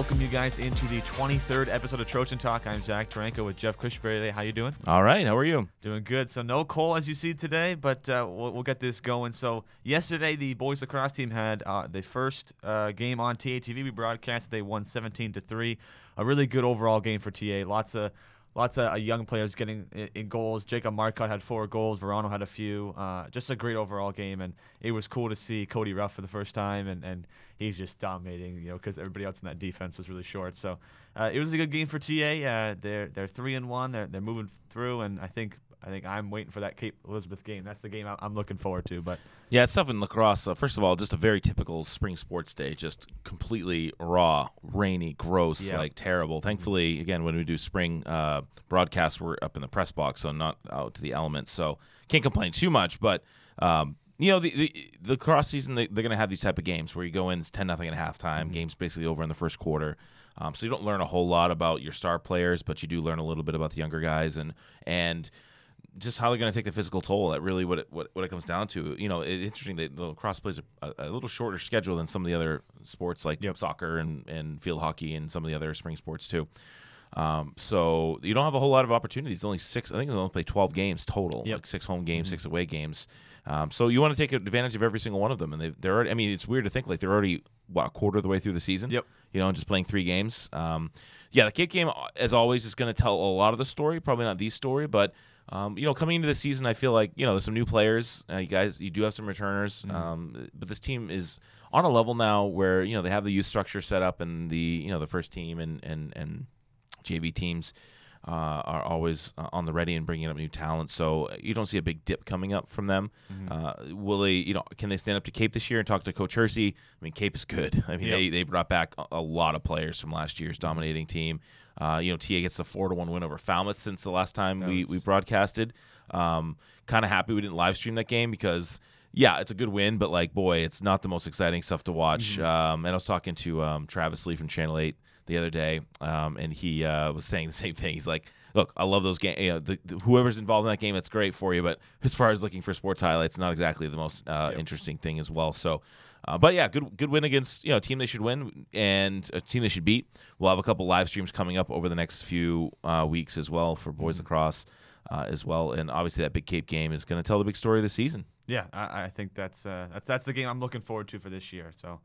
welcome you guys into the 23rd episode of Trojan Talk. I'm Zach Taranko with Jeff Cushberry. How you doing? All right. How are you? Doing good. So no Cole as you see today, but uh, we'll, we'll, get this going. So yesterday the boys lacrosse team had uh, the first uh, game on TATV. We broadcast. They won 17 to three. A really good overall game for TA. Lots of lots of uh, young players getting in, in, goals. Jacob Marcotte had four goals. Verano had a few. Uh, just a great overall game, and it was cool to see Cody Ruff for the first time, and, and he's just dominating. You know, because everybody else in that defense was really short. So uh, it was a good game for TA. Uh, they're they're three and one. They're they're moving through, and I think I think I'm waiting for that Cape Elizabeth game. That's the game I'm looking forward to. But yeah, it's tough in lacrosse. Uh, first of all, just a very typical spring sports day, just completely raw, rainy, gross, yeah. like terrible. Thankfully, again, when we do spring uh, broadcasts, we're up in the press box, so not out to the elements. So can't complain too much. But um, you know, the, the, the cross season, they, are going to have these type of games where you go in, it's 10 nothing at halftime, mm-hmm. game's basically over in the first quarter. Um, so you don't learn a whole lot about your star players, but you do learn a little bit about the younger guys and and just how they're going to take the physical toll. That really what it, what, what it comes down to. You know, it's interesting that the lacrosse plays a, a, little shorter schedule than some of the other sports like yep. soccer and, and field hockey and some of the other spring sports too. Um, so you don't have a whole lot of opportunities. Only six. I think they only play twelve games total. Yep. Like six home games, mm-hmm. six away games. Um, so you want to take advantage of every single one of them, and they, they're. Already, I mean, it's weird to think like they're already what a quarter of the way through the season. Yep. You know, just playing three games. Um, yeah, the Cape game, as always, is going to tell a lot of the story. Probably not the story, but um, you know, coming into the season, I feel like you know there's some new players. Uh, you guys, you do have some returners, mm-hmm. um, but this team is on a level now where you know they have the youth structure set up, and the you know the first team and and and JV teams uh, are always uh, on the ready and bringing up new talent. So uh, you don't see a big dip coming up from them. Mm-hmm. Uh, will they? You know, can they stand up to Cape this year and talk to Coach Hersey? I mean, Cape is good. I mean, yep. they they brought back a, lot of players from last year's dominating team. Uh, you know, TA gets the four to one win over Falmouth since the last time we, we broadcasted. Um, kind of happy we didn't live stream that game because yeah, it's a good win, but like boy, it's not the most exciting stuff to watch. Mm-hmm. Um, and I was talking to um, Travis Lee from Channel Eight the other day, um, and he uh, was saying the same thing. He's like, "Look, I love those games. You know, the, the, whoever's involved in that game, it's great for you. But as far as looking for sports highlights, not exactly the most uh, yep. interesting thing as well. So uh, but yeah, good good win against you know a team they should win and a team they should beat. We'll have a couple live streams coming up over the next few uh, weeks as well for boys mm-hmm. lacrosse uh, as well, and obviously that Big Cape game is going to tell the big story of the season. Yeah, I, I think that's uh, that's that's the game I'm looking forward to for this year. So.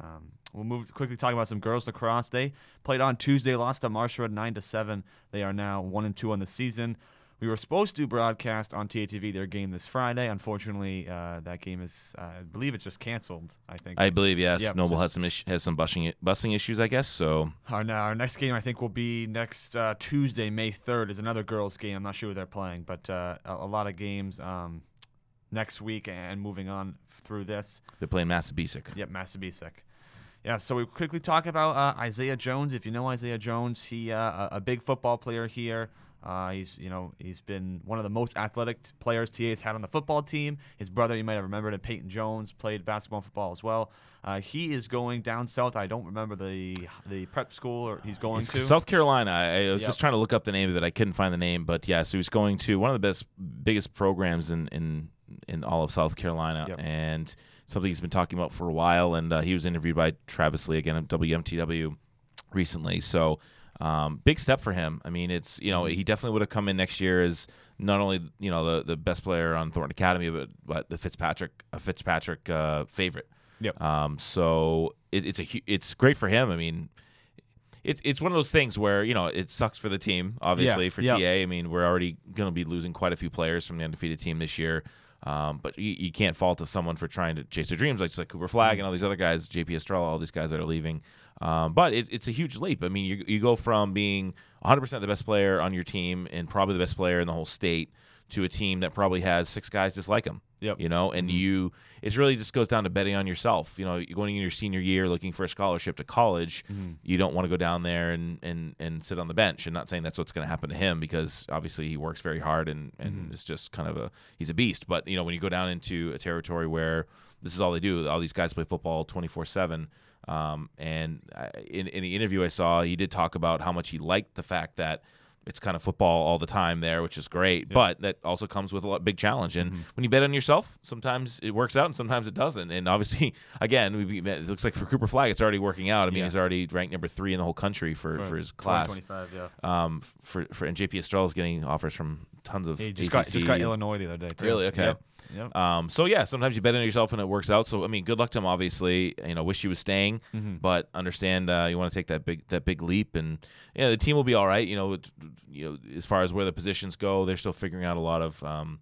Um, we'll move quickly talking about some girls lacrosse. They played on Tuesday, lost to Marshall nine to seven. They are now one and two on the season. We were supposed to broadcast on TATV their game this Friday. Unfortunately, uh, that game is, uh, I believe, it's just canceled. I think. I believe yes. Yep, Noble has some is- has some busing busing issues, I guess. So our now our next game I think will be next uh, Tuesday, May third, is another girls game. I'm not sure who they're playing, but uh, a, a, lot of games um, next week and moving on through this. They're playing Massabesic. Yep, Massabesic. Yeah, so we quickly talk about uh, Isaiah Jones. If you know Isaiah Jones, he uh, a big football player here. Uh, he's you know he's been one of the most athletic players TA's had on the football team. His brother, you might have remembered, him, Peyton Jones, played basketball and football as well. Uh, he is going down south. I don't remember the the prep school or he's going it's to South Carolina. I, I was yep. just trying to look up the name of it. I couldn't find the name, but yeah, so he's going to one of the best, biggest programs in in in all of South Carolina, yep. and something he's been talking about for a while. And uh, he was interviewed by Travis Lee again at WMTW recently. So um, big step for him. I mean, it's you know he definitely would have come in next year as not only you know the, the best player on Thornton Academy, but but the Fitzpatrick a Fitzpatrick uh, favorite. Yep. Um, so it, it's a it's great for him. I mean, it's it's one of those things where you know it sucks for the team, obviously yeah. for yep. TA. I mean, we're already going to be losing quite a few players from the undefeated team this year. Um, but you, you, can't fault someone for trying to chase their dreams, like, like Cooper mm-hmm. and all these other guys, JP Estrella, all these guys that are leaving. Um, but it, it's a huge leap. I mean, you, you go from being 100% the best player on your team and probably the best player in the whole state to a team that probably has six guys just like him. Yep. You know, and mm-hmm. you, it really just goes down to betting on yourself. You know, you're going in your senior year looking for a scholarship to college. Mm-hmm. You don't want to go down there and, and, and sit on the bench. And not saying that's what's going to happen to him because obviously he works very hard and, and mm-hmm. is just kind of a, he's a beast. But, you know, when you go down into a territory where this is all they do, all these guys play football 24 7. Um, and in, in the interview I saw, he did talk about how much he liked the fact that it's kind of football all the time there, which is great. But that also comes with a lot, big challenge. And Mm-hmm. when you bet on yourself, sometimes it works out and sometimes it doesn't. And obviously, again, we, it looks like for Cooper Flagg, it's already working out. I mean, Yeah. he's already ranked number three in the whole country for, for, his class. 2025, yeah. Um, for for and JP Estrella is getting offers from tons of He just ACC got just got Illinois the other day. Too. Really? Okay. Yep. Yep. um, so yeah, sometimes you bet on yourself and it works out. So I mean, good luck to him. Obviously, you know, wish he was staying, Mm-hmm. but understand uh, you want to take that big that big leap, and yeah, the team will be all right. You know, it- you know, as far as where the positions go, they're still figuring out a lot of. Um,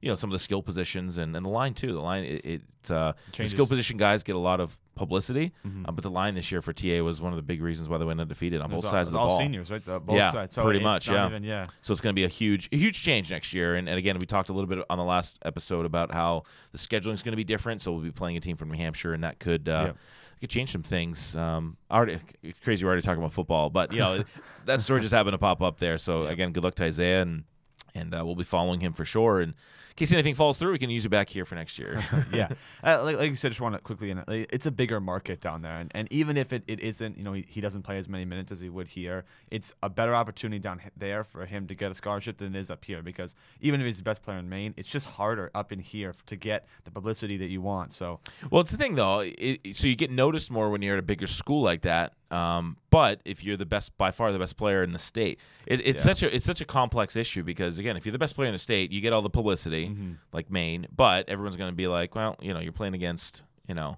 you know some of the skill positions and, and the line too. The line it, it uh, the skill position guys get a lot of publicity, Mhm. uh, but the line this year for TA was one of the big reasons why they went undefeated on both all- sides of the all ball. seniors, right? The, both Yeah, sides. So pretty much, yeah. Even, yeah. So it's going to be a huge, a huge change next year. And, and again, we talked a little bit on the last episode about how the scheduling is going to be different. So we'll be playing a team from New Hampshire, and that could uh, Yep. could change some things. Um, already crazy. We're already talking about football, but you know that story just happened to pop up there. So again, good luck to Isaiah, and and uh, we'll be following him for sure. And case anything falls through, we can use you back here for next year. yeah, uh, like, like you said, just want to quickly. It's a bigger market down there, and, and even if it, it isn't, you know, he, he doesn't play as many minutes as he would here. It's a better opportunity down there for him to get a scholarship than it is up here because even if he's the best player in Maine, it's just harder up in here to get the publicity that you want. So Well, it's the thing though. It, it- so you get noticed more when you're at a bigger school like that. Um, but if you're the best, by far the best player in the state, it, it's Yeah. such a it's such a complex issue because again, if you're the best player in the state, you get all the publicity, like Maine. But everyone's going to be like, well, you know, you're playing against, you know,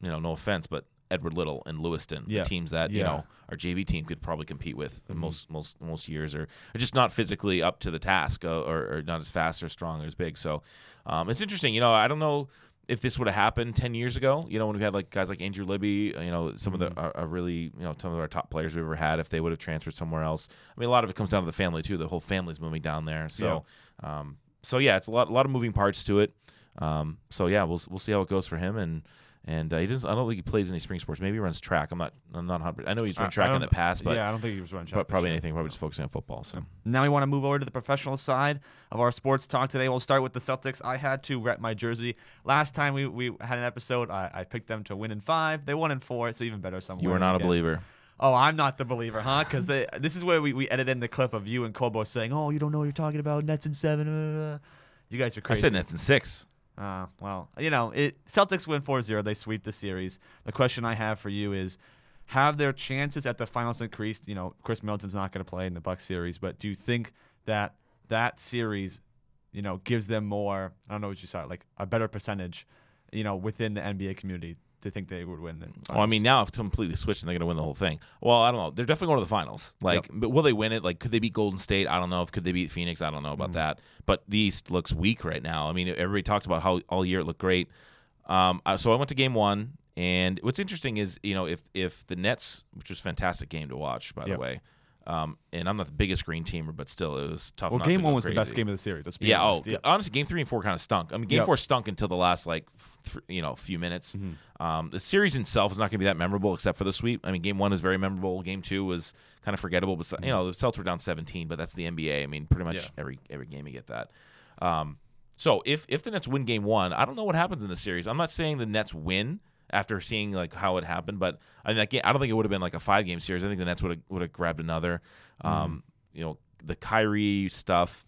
you know, no offense, but Edward Little and Lewiston, Yeah. the teams that you know our JV team could probably compete with in most most most years, or, or just not physically up to the task, uh, or, or not as fast or strong or as big. So um, it's interesting. You know, I don't know if this would have happened 10 years ago, you know, when we had like guys like Andrew Libby, you know, some of the are, are really, you know, some of our top players we've ever had, if they would have transferred somewhere else. I mean, a lot of it comes down to the family too. The whole family's moving down there. So, um, so yeah, it's a lot, a lot of moving parts to it. Um, so yeah, we'll we'll see how it goes for him. And and uh, he doesn't. I don't think he plays any spring sports. Maybe he runs track. I'm not. I'm not. 100 I know he's run track in the past, but yeah, I don't think he was running. track but probably year. anything. Probably just focusing on football. So Now we want to move over to the professional side of our sports talk today. We'll start with the Celtics. I had to rep my jersey. Last time we, we had an episode, I, I picked them to win in five. They won in four, so even better. So I'm you are winning not a believer. Oh, I'm not the believer, huh? Because this is where we, we edited in the clip of you and Kobo saying, "Oh, you don't know what you're talking about. Nets in seven. uh." You guys are crazy." I said Nets in six. Uh, well, you know, it Celtics win 4-0. They sweep the series. The question I have for you is have their chances at the finals increased? You know, Khris Middleton's not going to play in the Bucks series, but do you think that that series, you know, gives them more, I don't know what you saw, like a better percentage, you know, within the NBA community to think they would win the? Well, I mean, now I've completely switched and they're going to win the whole thing. Well, I don't know. They're definitely going to the finals. Like, but will they win it? Like, could they beat Golden State? I don't know. If could they beat Phoenix? I don't know Mm-hmm. about that. But the East looks weak right now. I mean, everybody talks about how all year it looked great. Um, uh, so I went to game one, and what's interesting is you know if if the Nets, which was a fantastic game to watch by Yep. the way, um, and I'm not the biggest green teamer, but still it was tough. well, game to one was the best game of the series. Let's be Yeah. honest. Oh, honestly, game three and four kind of stunk. I mean, game Yep. four stunk until the last like, th- you know, few minutes. Mm-hmm. Um, the series itself is not going to be that memorable, except for the sweep. I mean, game one is very memorable. Game two was kind of forgettable. But you know, the Celtics were down 17, but that's the NBA. I mean, pretty much Mm-hmm. Yeah. every every game you get that. Um, so if if the Nets win game one, I don't know what happens in the series. I'm not saying the Nets win after seeing like how it happened, but I mean, that game, I don't think it would have been like a five game series. I think the Nets would have would have grabbed another. Mm-hmm. Um, you know, the Kyrie stuff.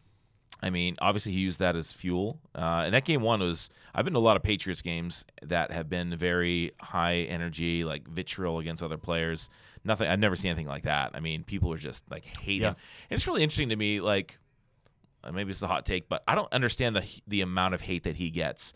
I mean, obviously he used that as fuel. Uh, and that game one was. I've been to a lot of Patriots games that have been very high energy, like vitriol against other players. Nothing. I've never seen anything like that. I mean, people were just like hating. Yeah. And it's really interesting to me. Like, uh, maybe it's a hot take, but I don't understand the the amount of hate that he gets.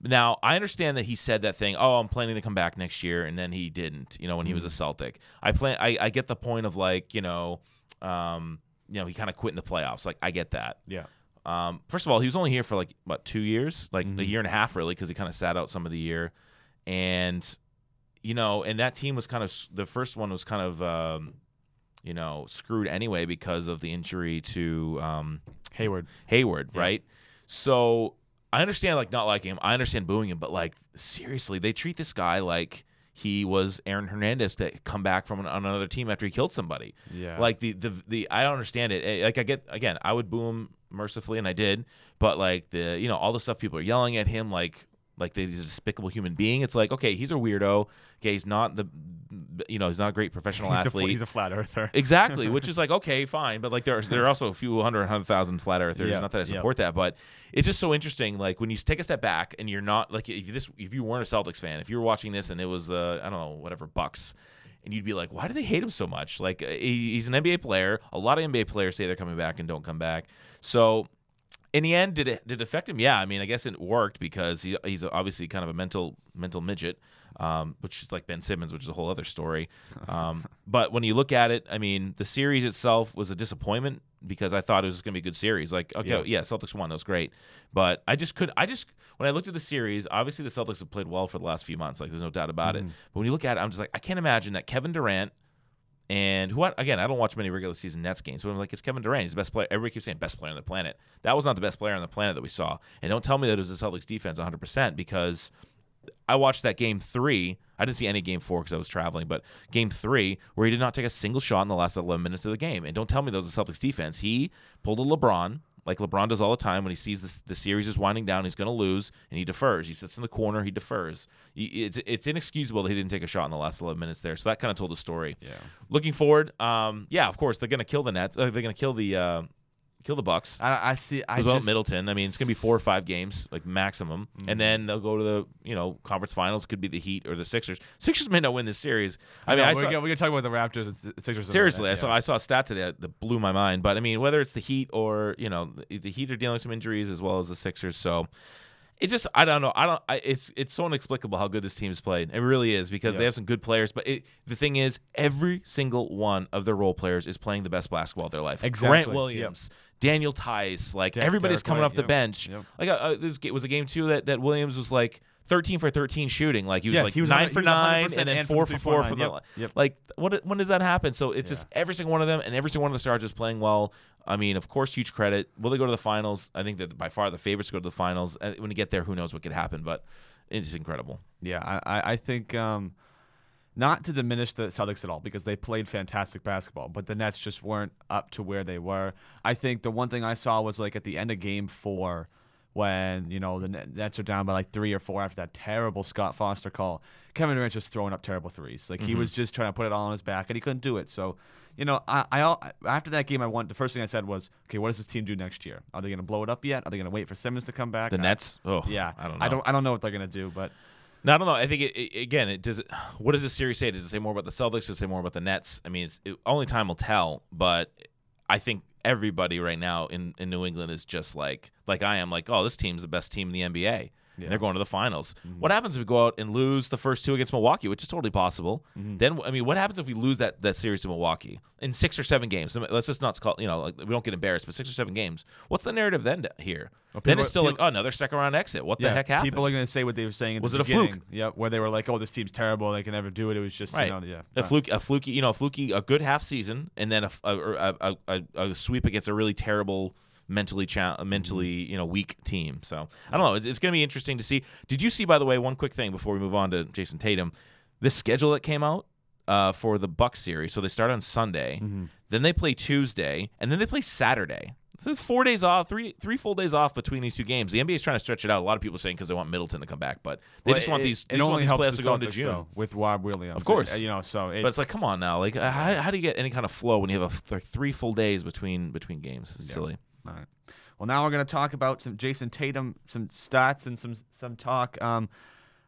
Now, I understand that he said that thing, oh, I'm planning to come back next year, and then he didn't, you know, when he was a Celtic. I plan I, I get the point of like, you know, um, you know, he kind of quit in the playoffs. Like, I get that. Yeah. Um, first of all, he was only here for like what two years, like a Mhm. year and a half, really, because he kind of sat out some of the year, and you know, and that team was kind of the first one was kind of um, you know screwed anyway because of the injury to um, Hayward. Hayward, Yeah. right? So I understand like not liking him, I understand booing him, but like seriously, they treat this guy like he was Aaron Hernandez that come back from an, on another team after he killed somebody. Yeah. Like the the the I don't understand it. Eh, Like I get again, I would boo him mercifully, and I did. But like the you know all the stuff people are yelling at him, like like he's a despicable human being. It's like, okay, he's a weirdo. Okay, he's not the, you know, he's not a great professional he's, a, athlete. fl- he's a flat earther. Exactly, which is like okay, fine, but like there are there are also a few hundred, hundred thousand flat earthers. Not that I support that, but it's just so interesting. Like when you take a step back and you're not like if this if you weren't a Celtics fan, if you were watching this and it was uh, I don't know whatever Bucks, and you'd be like, why do they hate him so much? Like uh, he's an NBA player. A lot of NBA players say they're coming back and don't come back. So in the end, did it did it affect him? Yeah, I mean, I guess it worked because he, he's obviously kind of a mental mental midget, um, which is like Ben Simmons, which is a whole other story. Um, but when you look at it, I mean, the series itself was a disappointment because I thought it was going to be a good series. Like, okay, Yeah. yeah. Celtics won, that was great, but I just could, I just when I looked at the series, obviously the Celtics have played well for the last few months. Like, there's no doubt about it. But when you look at it, I'm just like, I can't imagine that Kevin Durant. And who again? I don't watch many regular season Nets games, but I'm like, it's Kevin Durant. He's the best player. Everybody keeps saying best player on the planet. That was not the best player on the planet that we saw. And don't tell me that it was the Celtics defense 100 percent because I watched that game three. I didn't see any game four because I was traveling, but game three where he did not take a single shot in the last 11 minutes of the game. And don't tell me that was the Celtics defense. He pulled a LeBron like LeBron does all the time when he sees this, the series is winding down, he's going to lose, and he defers. He sits in the corner, he defers. He- It's it's inexcusable that he didn't take a shot in the last 11 minutes there. So that kind of told the story. Yeah. Looking forward, um, yeah, of course they're going to kill the Nets. Uh, they're going to kill the uh, kill the Bucks. I, I see. I just, Middleton. I mean, it's gonna be four or five games, like maximum, Mm-hmm. and then they'll go to the you know conference finals. Could be the Heat or the Sixers. Sixers may not win this series. I, mean, know, I we're, saw, gonna, we're gonna talk about the Raptors and Sixers. in a minute, seriously, I yeah. saw I saw a stat today that blew my mind. But I mean, whether it's the Heat or you know the, the Heat are dealing with some injuries as well as the Sixers, so. It's just I don't know I don't I, it's it's so inexplicable how good this team's played. It really is because Yeah. they have some good players, but it, the thing is every single one of their role players is playing the best basketball of their life. exactly. Grant. Williams, Daniel Theis, like Der- everybody's Derek coming White, off the yep, bench. yep. Like uh, uh, this was a game too that, that Williams was like 13 for 13 shooting. Like he was Yeah, like he was nine on- for he was 100% nine and then four for four 3.9. from Yep, the yep. like. What when does that happen? So it's Yeah. just every single one of them and every single one of the stars is playing well. I mean, of course, huge credit. Will they go to the finals? I think that by far the favorites to go to the finals. When you get there, who knows what could happen? But it's incredible. Yeah, I, I, I think um, not to diminish the Celtics at all because they played fantastic basketball, but the Nets just weren't up to where they were. I think the one thing I saw was like at the end of Game Four, when you know the Nets are down by like three or four after that terrible Scott Foster call. Kevin Durant just throwing up terrible threes. Like he mm-hmm. was just trying to put it all on his back, and he couldn't do it. So. You know, I, I after that game, I want the first thing I said was, okay, what does this team do next year? Are they going to blow it up yet? Are they going to wait for Simmons to come back? The I- Nets. Oh, yeah, I don't know. I don't, I don't know what they're going to do, but No, I don't know. I think it, it, again, it does. What does this series say? Does it say more about the Celtics? Does it say more about the Nets? I mean, it, only time will tell. But I think everybody right now in, in New England is just like like I am. Like, oh, this team's the best team in the NBA. And they're going to the finals. Mm-hmm. What happens if we go out and lose the first two against Milwaukee, which is totally possible? Mm-hmm. Then, I mean, what happens if we lose that, that series to Milwaukee in six or seven games? Let's just not call, you know, like, we don't get embarrassed, but six or seven games. What's the narrative then here? then it's still like, people- oh, another second round exit. What the heck happened? People are going to say what they were saying. Was the it a fluke? Yep, where they were like, "Oh, this team's terrible. They can never do it." It was just, Right. you know, yeah. a fluke, a fluky, you know, a fluky, a good half season, and then a a, a, a, a sweep against a really terrible, mentally cha- mentally, Mm-hmm. you know, weak team. So I don't know. It's, it's going to be interesting to see. Did you see, by the way, one quick thing before we move on to Jayson Tatum, the schedule that came out uh, for the Buck series? So they start on Sunday, Mm-hmm. then they play Tuesday, and then they play Saturday. So four days off, three three full days off between these two games. The NBA is trying to stretch it out. A lot of people are saying because they want Middleton to come back, but they well, just want it- these. It, want only these helps the to go into June. though, with Rob Williams. Of course. Uh, you know. So it's, But it's like, come on now, like uh, how, how do you get any kind of flow when you have a th- three full days between between games? It's silly. All right. Well, now we're going to talk about some Jayson Tatum, some stats, and some some talk. Um,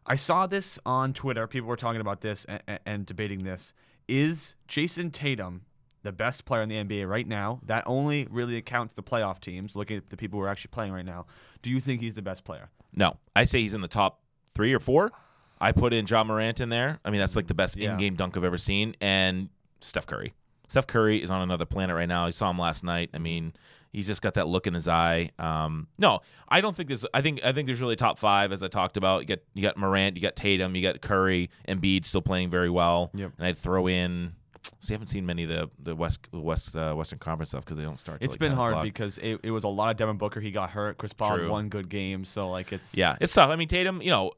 I saw this on Twitter. People were talking about this and, and debating this. Is Jayson Tatum the best player in the NBA right now? That only really accounts the playoff teams. Looking at the people who are actually playing right now, do you think he's the best player? No, I say he's in the top three or four. I put in Ja Morant in there. I mean, that's like the best Yeah. in-game dunk I've ever seen, and Steph Curry. Steph Curry is on another planet right now. I saw him last night. I mean, he's just got that look in his eye. Um, no, I don't think there's. I think I think there's really top five as I talked about. You got you got Morant, you got Tatum, you got Curry, Embiid still playing very well. Yep. And I'd throw in. See, I haven't seen many of the the West West uh, Western Conference stuff because they don't start. It's like been 10 hard o'clock. because it, it was a lot of Devin Booker. He got hurt. Chris Paul True. one good game, so like it's Yeah, it's tough. I mean, Tatum, you know,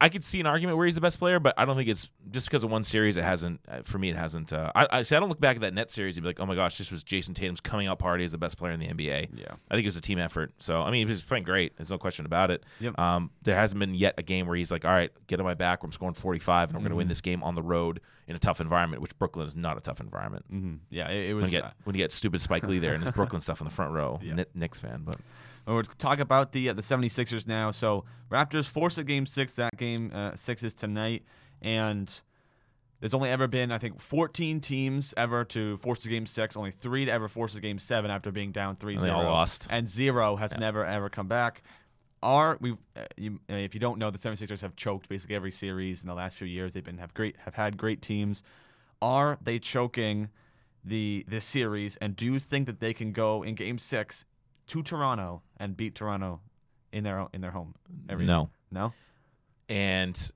i- could see an argument where he's the best player, but I don't think it's just because of one series. It hasn't uh, for me. It hasn't. Uh, I I, see, I don't look back at that net series and be like, oh my gosh, this was Jayson Tatum's coming out party as the best player in the NBA. Yeah. I think it was a team effort. So I mean, he was playing great. There's no question about it. Yep. Um, there hasn't been yet a game where he's like, all right, get on my back. I'm scoring 45, and I'm going to win this game on the road in a tough environment, which Brooklyn is not a tough environment. hmm Yeah, it, it When was. you get uh, when you get stupid Spike Lee there and his Brooklyn stuff in the front row, Yeah. Kni- Knicks fan, but We're talk about the uh, the 76ers now. So Raptors force a game six. That game uh, six is tonight, and there's only ever been I think 14 teams ever to force a game six. Only three to ever force a game seven after being down 3-0. They all lost. and zero has Yeah. never ever come back. Are we? Uh, you, uh, if you don't know, the 76ers have choked basically every series in the last few years. They've been have great have had great teams. Are they choking the this series? And do you think that they can go in Game Six to Toronto and beat Toronto in their in their home? Every no. no. And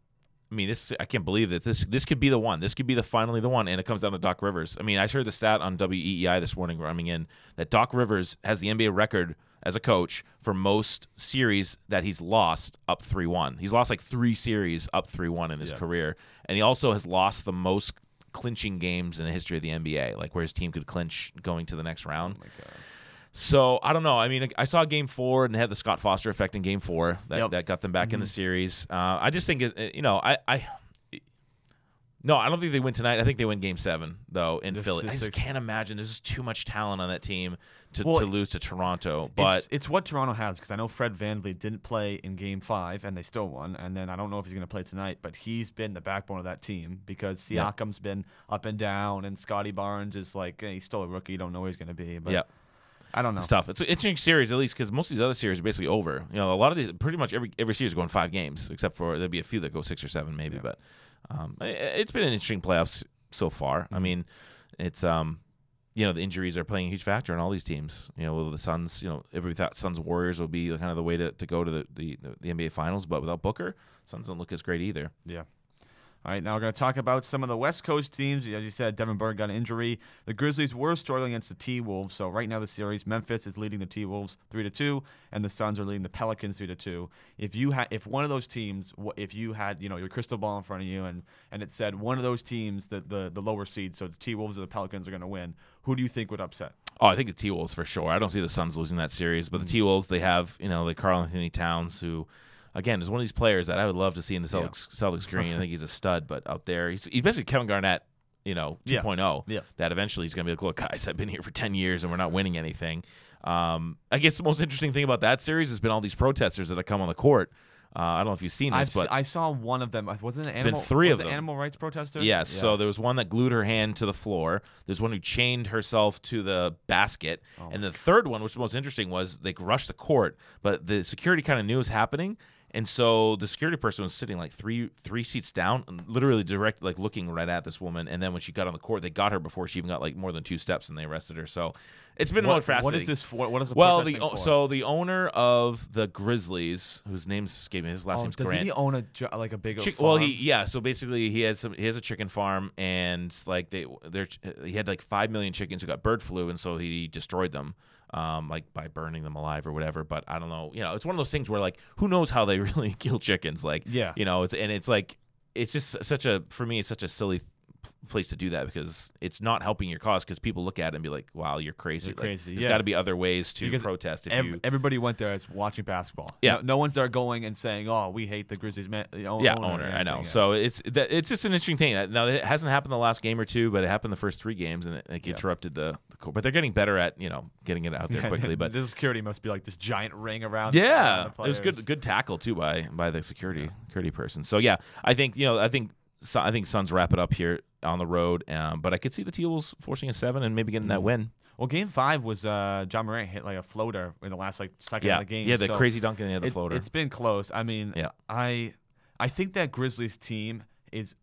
I mean, this I can't believe that this this could be the one. This could be the finally the one, and it comes down to Doc Rivers. I mean, I heard the stat on WEEI this morning coming in that Doc Rivers has the NBA record as a coach for most series that he's lost up three one. He's lost like three series up three one in his Yeah. career, and he also has lost the most clinching games in the history of the NBA, like where his team could clinch going to the next round. Oh my God. So I don't know. I mean, I saw Game Four and they had the Scott Foster effect in Game Four that, Yep. that got them back in Mm-hmm. the series. Uh, I just think it, you know, I, I, no, I don't think they win tonight. I think they win Game Seven though in This Philly. I just six- can't imagine. There's just too much talent on that team to, Well, to lose to Toronto. But it's, it's what Toronto has because I know Fred VanVleet didn't play in Game Five and they still won. And then I don't know if he's going to play tonight, but he's been the backbone of that team because. Siakam's been up and down, and Scotty Barnes is like he's still a rookie. You don't know where he's going to be. But yeah, I don't know. it's tough. It's an interesting series at least because most of these other series are basically over. You know, a lot of these, pretty much every every series is going five games, except for there'll be a few that go six or seven maybe. Yeah. But um, i- it's been an interesting playoffs so far. I Mhm. mean, it's um, you know, the injuries are playing a huge factor in all these teams. You know, with the Suns, you know, every thought Suns Warriors will be kind of the way to, to go to the, the, the NBA Finals, but without Booker, Suns don't look as great either. Yeah. All right, now we're going to talk about some of the West Coast teams. As you said, Devin Booker got an injury. The Grizzlies were struggling against the T Wolves. So right now the series, Memphis is leading the T Wolves three to two, and the Suns are leading the Pelicans three to two. If you had, if one of those teams, if you had, you know, your crystal ball in front of you, and and it said one of those teams, the the, the lower seed, so the T Wolves or the Pelicans are going to win, who do you think would upset? Oh, I think the T Wolves for sure. I don't see the Suns losing that series, but the mm. T Wolves they have you know like Karl-Anthony Towns who. Again, is one of these players that I would love to see in the Yeah. Celtics, Celtics green. I think he's a stud, but out there, he's, he's basically Kevin Garnett, you know, 2.0. Yeah. Yeah. That eventually he's going to be like, look, guys, I've been here for 10 years and we're not winning anything. Um, I guess the most interesting thing about that series has been all these protesters that have come on the court. Uh, I don't know if you've seen I've this, but I saw one of them. Wasn't it an been animal? three was of them. Animal rights protester. Yes. Yeah. So there was one that glued her hand to the floor. There's one who chained herself to the basket. Oh and the third one, which was the most interesting, was they rushed the court, but the security kind of knew it was happening. And so the security person was sitting like three three seats down, literally direct like looking right at this woman. And then when she got on the court, they got her before she even got like more than two steps, and they arrested her. So it's been what, more fascinating. what is this for? What is the Well, the for? so the owner of the Grizzlies, whose name's escaping me, his last Oh, name's does Grant. he own a like a big Chick- farm? well, he yeah. So basically, he has some. He has a chicken farm, and like they, they're he had like five million chickens who got bird flu, and so he destroyed them, um, like by burning them alive or whatever. But I don't know. You know, it's one of those things where like, who knows how they really kill chickens? Like, Yeah. you know, it's and it's like, it's just such a for me, it's such a silly place to do that because it's not helping your cause because people look at it and be like, wow, you're crazy. You're Like, crazy, There's yeah. got to be other ways to Because protest if Ev- you. everybody went there as watching basketball. Yeah. No, no one's there going and saying, "Oh, we hate the Grizzlies." Man, own- yeah, owner, owner. I know. yeah. So it's that it's just an interesting thing. Now it hasn't happened the last game or two, but it happened the first three games, and it like, interrupted the, the court. But they're getting better at you know getting it out there quickly. But the security must be like this giant ring around. yeah, it was good good tackle too by by the security security person. So yeah, I think you know I think I think Suns wrap it up here on the road, um, but I could see the Teals forcing a seven and maybe getting that Mhm. win. Well, game five was uh, Ja Morant hit like a floater in the last like second Yeah, of the game. yeah, the so crazy dunk and the it's, floater. It's been close. I mean, Yeah. I I think that Grizzlies team is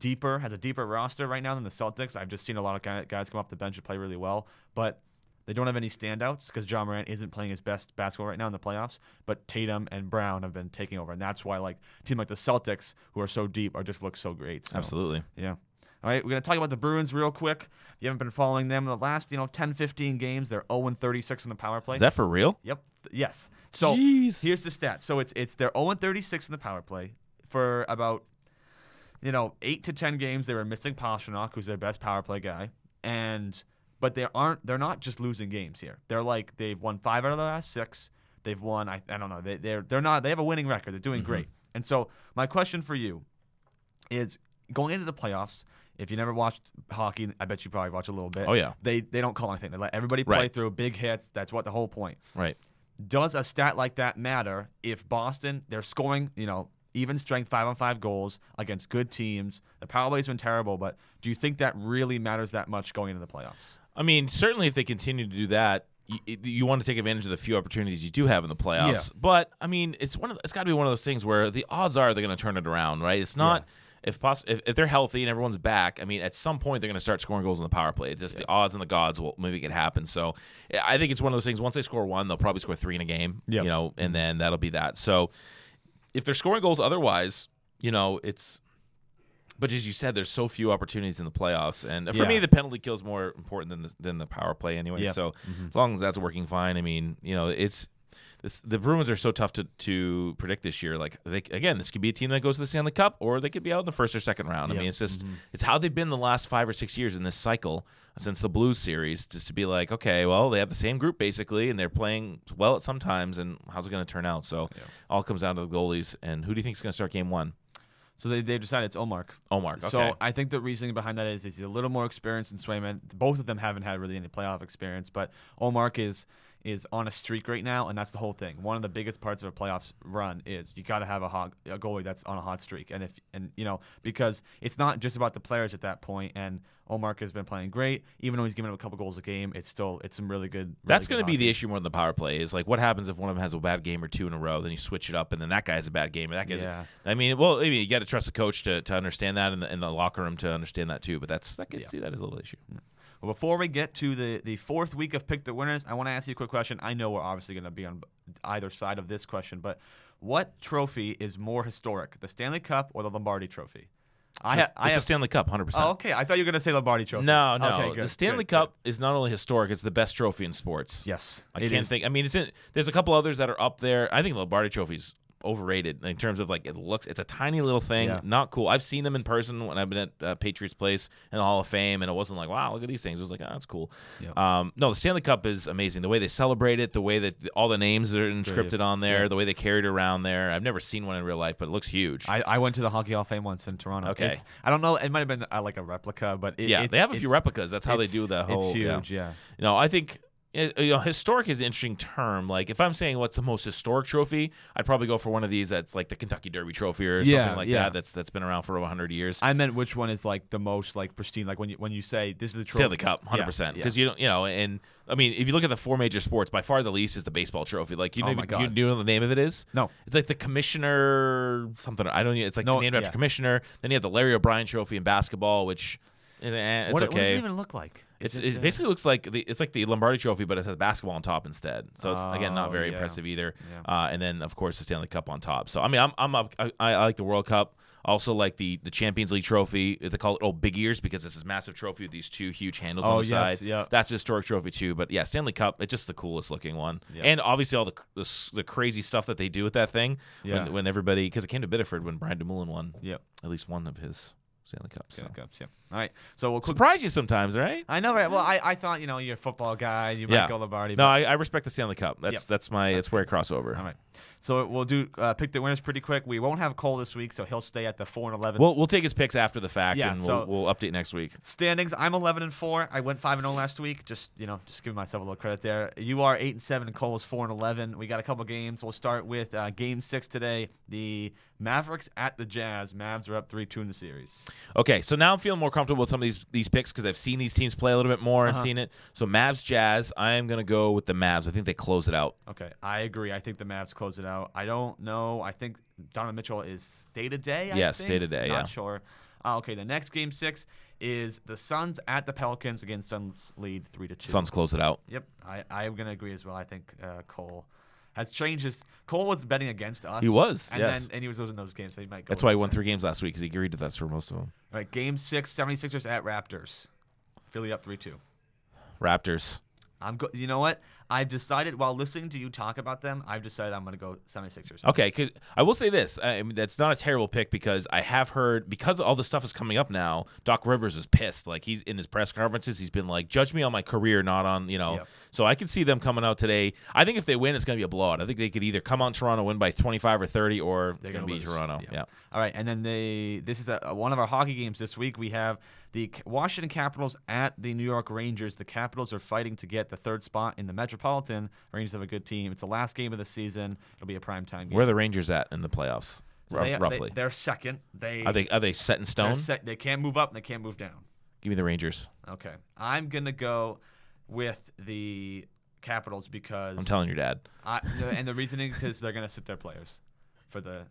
deeper, has a deeper roster right now than the Celtics. I've just seen a lot of guys come off the bench and play really well, but they don't have any standouts because Ja Morant isn't playing his best basketball right now in the playoffs. But Tatum and Brown have been taking over, and that's why like team like the Celtics, who are so deep, are just look so great. So, Absolutely. yeah. All right, we're going to talk about the Bruins real quick. If you haven't been following them in the last, you know, 10, 15 games, they're 0 36 in the power play. Is that for real? Yep. Yes. So Jeez. here's the stat. So it's it's they're 0 36 in the power play, for about you know eight to ten games they were missing Pastrnak, who's their best power play guy, and but they aren't. They're not just losing games here. They're like they've won five out of the last six. They've won. I, I don't know. They, they're they're not. They have a winning record. They're doing mm-hmm. great. And so my question for you is going into the playoffs. If you never watched hockey, I bet you probably watch a little bit. Oh, yeah. They they don't call anything. They let everybody play Right. through big hits. That's what the whole point. Right. Does a stat like that matter if Boston they're scoring, you know, even strength five on five goals against good teams? The power play's been terrible, but do you think that really matters that much going into the playoffs? I mean, certainly if they continue to do that, you, you want to take advantage of the few opportunities you do have in the playoffs. Yeah. But I mean, it's one of it's got to be one of those things where the odds are they're going to turn it around, right? It's not. If, poss- if if they're healthy and everyone's back, I mean, at some point they're going to start scoring goals in the power play. It's just the odds and the gods will make it happen. So I think it's one of those things. Once they score one, they'll probably score three in a game. Yep. You know, and then that'll be that. So if they're scoring goals otherwise, you know, it's. But as you said, there's so few opportunities in the playoffs, and for Yeah. me, the penalty kill is more important than the, than the power play anyway. Yep. So mm-hmm. as long as that's working fine, I mean, you know, it's this, the Bruins are so tough to, to predict this year. Like they, again, this could be a team that goes to the Stanley Cup, or they could be out in the first or second round. I mean, it's just mm-hmm. it's how they've been the last five or six years in this cycle since the Blues series, just to be like, okay, well, they have the same group basically, and they're playing well at some times, and how's it going to turn out? So all comes down to the goalies. And who do you think is going to start game one? So they they decided it's Omar. Omar. Okay. So I think the reasoning behind that is he's a little more experienced than Swayman. Both of them haven't had really any playoff experience, but Omar is is on a streak right now, and that's the whole thing. One of the biggest parts of a playoffs run is you got to have a hot a goalie that's on a hot streak, and if and you know because it's not just about the players at that point. And Omar has been playing great, even though he's giving up a couple goals a game. It's still it's some really good. Really That's going to be the issue more than the power play. Is like what happens if one of them has a bad game or two in a row, then you switch it up, and then that guy has a bad game, and that guy's. Yeah. I mean, well, I mean, you got to trust the coach to, to understand that, and the, in the locker room to understand that too. But that's that could Yeah. see that as a little issue. Well, before we get to the, the fourth week of Pick the Winners, I want to ask you a quick question. I know we're obviously going to be on either side of this question, but what trophy is more historic, the Stanley Cup or the Lombardi Trophy? I, It's, ha- it's have. a Stanley Cup, hundred percent. Oh, okay. I thought you were going to say Lombardi Trophy. No, no. Okay, good, the Stanley good, Cup good. is not only historic; it's the best trophy in sports. Yes, I can't is. think. I mean, it's in. There's a couple others that are up there. I think the Lombardi Trophy's overrated in terms of like it looks. It's a tiny little thing, Yeah. not cool. I've seen them in person when I've been at uh, Patriots Place in the Hall of Fame, and it wasn't like, wow, look at these things. It was like, oh, that's cool. Yep. Um, no, the Stanley Cup is amazing. The way they celebrate it, the way that all the names are inscripted on there, Yeah. the way they carry it around there. I've never seen one in real life, but it looks huge. I, I went to the Hockey Hall of Fame once in Toronto. Okay. It's, I don't know. It might have been uh, like a replica, but it, yeah, it's- they have a few replicas. That's how they do the whole. It's yeah. huge. Yeah. You know, I think you know historic is an interesting term. Like if I'm saying what's the most historic trophy, I'd probably go for one of these that's like the Kentucky Derby Trophy or Yeah, something like yeah. that. That's that's been around for over 100 years. I meant which one is like the most like pristine. Like when you when you say this is the trophy. Stanley Cup, hundred percent. Because you don't, you know, and I mean, if you look at the four major sports, by far the least is the baseball trophy. Like you Oh know, my you, you know what the name of it is? No. It's like the commissioner something. I don't. It's like No, named after commissioner. Then you have the Larry O'Brien Trophy in basketball, which eh, it's what, okay. what does it even look like? It's, it, uh, basically looks like the it's like the Lombardi Trophy, but it has basketball on top instead. So it's again not Oh, very yeah. impressive either. Yeah. Uh, and then of course the Stanley Cup on top. So I mean I'm I'm up, I, I like the World Cup. Also like the the Champions League trophy. They call it oh big ears because it's this massive trophy with these two huge handles Oh, on the yes, side. yeah. That's a historic trophy too. But yeah, Stanley Cup. It's just the coolest looking one. Yeah. And obviously all the, the the crazy stuff that they do with that thing. Yeah. When, when everybody because it came to Biddeford when Brian Dumoulin won Yep. at least one of his Stanley Cups. So. Stanley Cups. Yeah. All right. So we'll. Surprise you sometimes, right? I know, right? Well, I, I thought you know you're a football guy. You might Yeah. go Lombardi. No, I, I respect the Stanley Cup. That's Yep. that's my that's where I cross over. all right. So we'll do uh, pick the winners pretty quick. We won't have Cole this week, so he'll stay at the four and eleven. We'll we'll take his picks after the fact Yeah, and so- we'll, we'll update next week. Standings: I'm 11 and four. I went five and 0 last week. Just you know, just giving myself a little credit there. You are eight and seven, and Cole is four and 11. We got a couple games. We'll start with uh, Game Six today. The Mavericks at the Jazz. Mavs are up three two in the series. Okay, so now I'm feeling more comfortable with some of these these picks because I've seen these teams play a little bit more and Uh-huh. seen it. So Mavs Jazz, I am gonna go with the Mavs. I think they close it out. Okay, I agree. I think the Mavs close it out. I don't know. I think Donovan Mitchell is day to day. I Yes, think. day-to-day, Not yeah. sure. Uh, okay, the next game six is the Suns at the Pelicans. Again, Suns lead three to two. Suns close it out. Yep, I I am gonna agree as well. I think uh, Cole has changed his. Cole was betting against us. He was, and yes. then and he was losing those games, so he might. Go That's why he won three games last week because he agreed to that for most of them. All right, game six, 76ers at Raptors. Philly up three two. Raptors. I'm go- You know what? I've decided while listening to you talk about them, I've decided I'm going to go 76ers. Okay, 'cause I will say this. I mean, that's not a terrible pick because I have heard because all this stuff is coming up now. Doc Rivers is pissed. Like he's in his press conferences, he's been like, "Judge me on my career, not on you know." Yep. So I can see them coming out today. I think if they win, it's going to be a blowout. I think they could either come in Toronto, win by 25 or 30, or it's They're going to be lose. Toronto. Yeah. Yeah. All right, and then they this is a, one of our hockey games this week. We have the Washington Capitals at the New York Rangers. The Capitals are fighting to get the third spot in the Metropolitan. Rangers have a good team. It's the last game of the season. It'll be a prime time game. Where are the Rangers at in the playoffs? So they, roughly. They, are second. They are they are they set in stone? set- they can't move up and they can't move down. Give me the Rangers. Okay, I'm gonna go with the Capitals because I'm telling your dad. I, and the reasoning is they're gonna sit their players for the.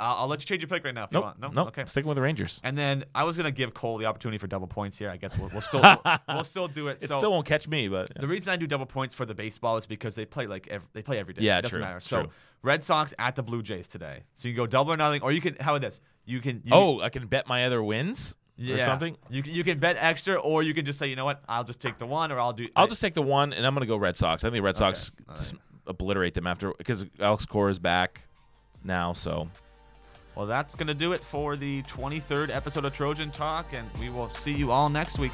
I'll, I'll let you change your pick right now if you want. No, nope. okay. Sticking with the Rangers. And then I was gonna give Cole the opportunity for double points here. I guess we'll, we'll still we'll still do it. It so still won't catch me, but yeah. the reason I do double points for the baseball is because they play like ev- they play every day. Yeah, it doesn't true, matter. So true. Red Sox at the Blue Jays today. So you can go double or nothing, or you can how about this? You can you oh, I can bet my other wins yeah, or something. You can, you can bet extra, or you can just say you know what I'll just take the one, or I'll do. I'll just take the one, and I'm going to go Red Sox. I think the Red Sox all just obliterate them after because Alex Cora is back now. So Well, that's gonna do it for the 23rd episode of Trojan Talk, and we will see you all next week.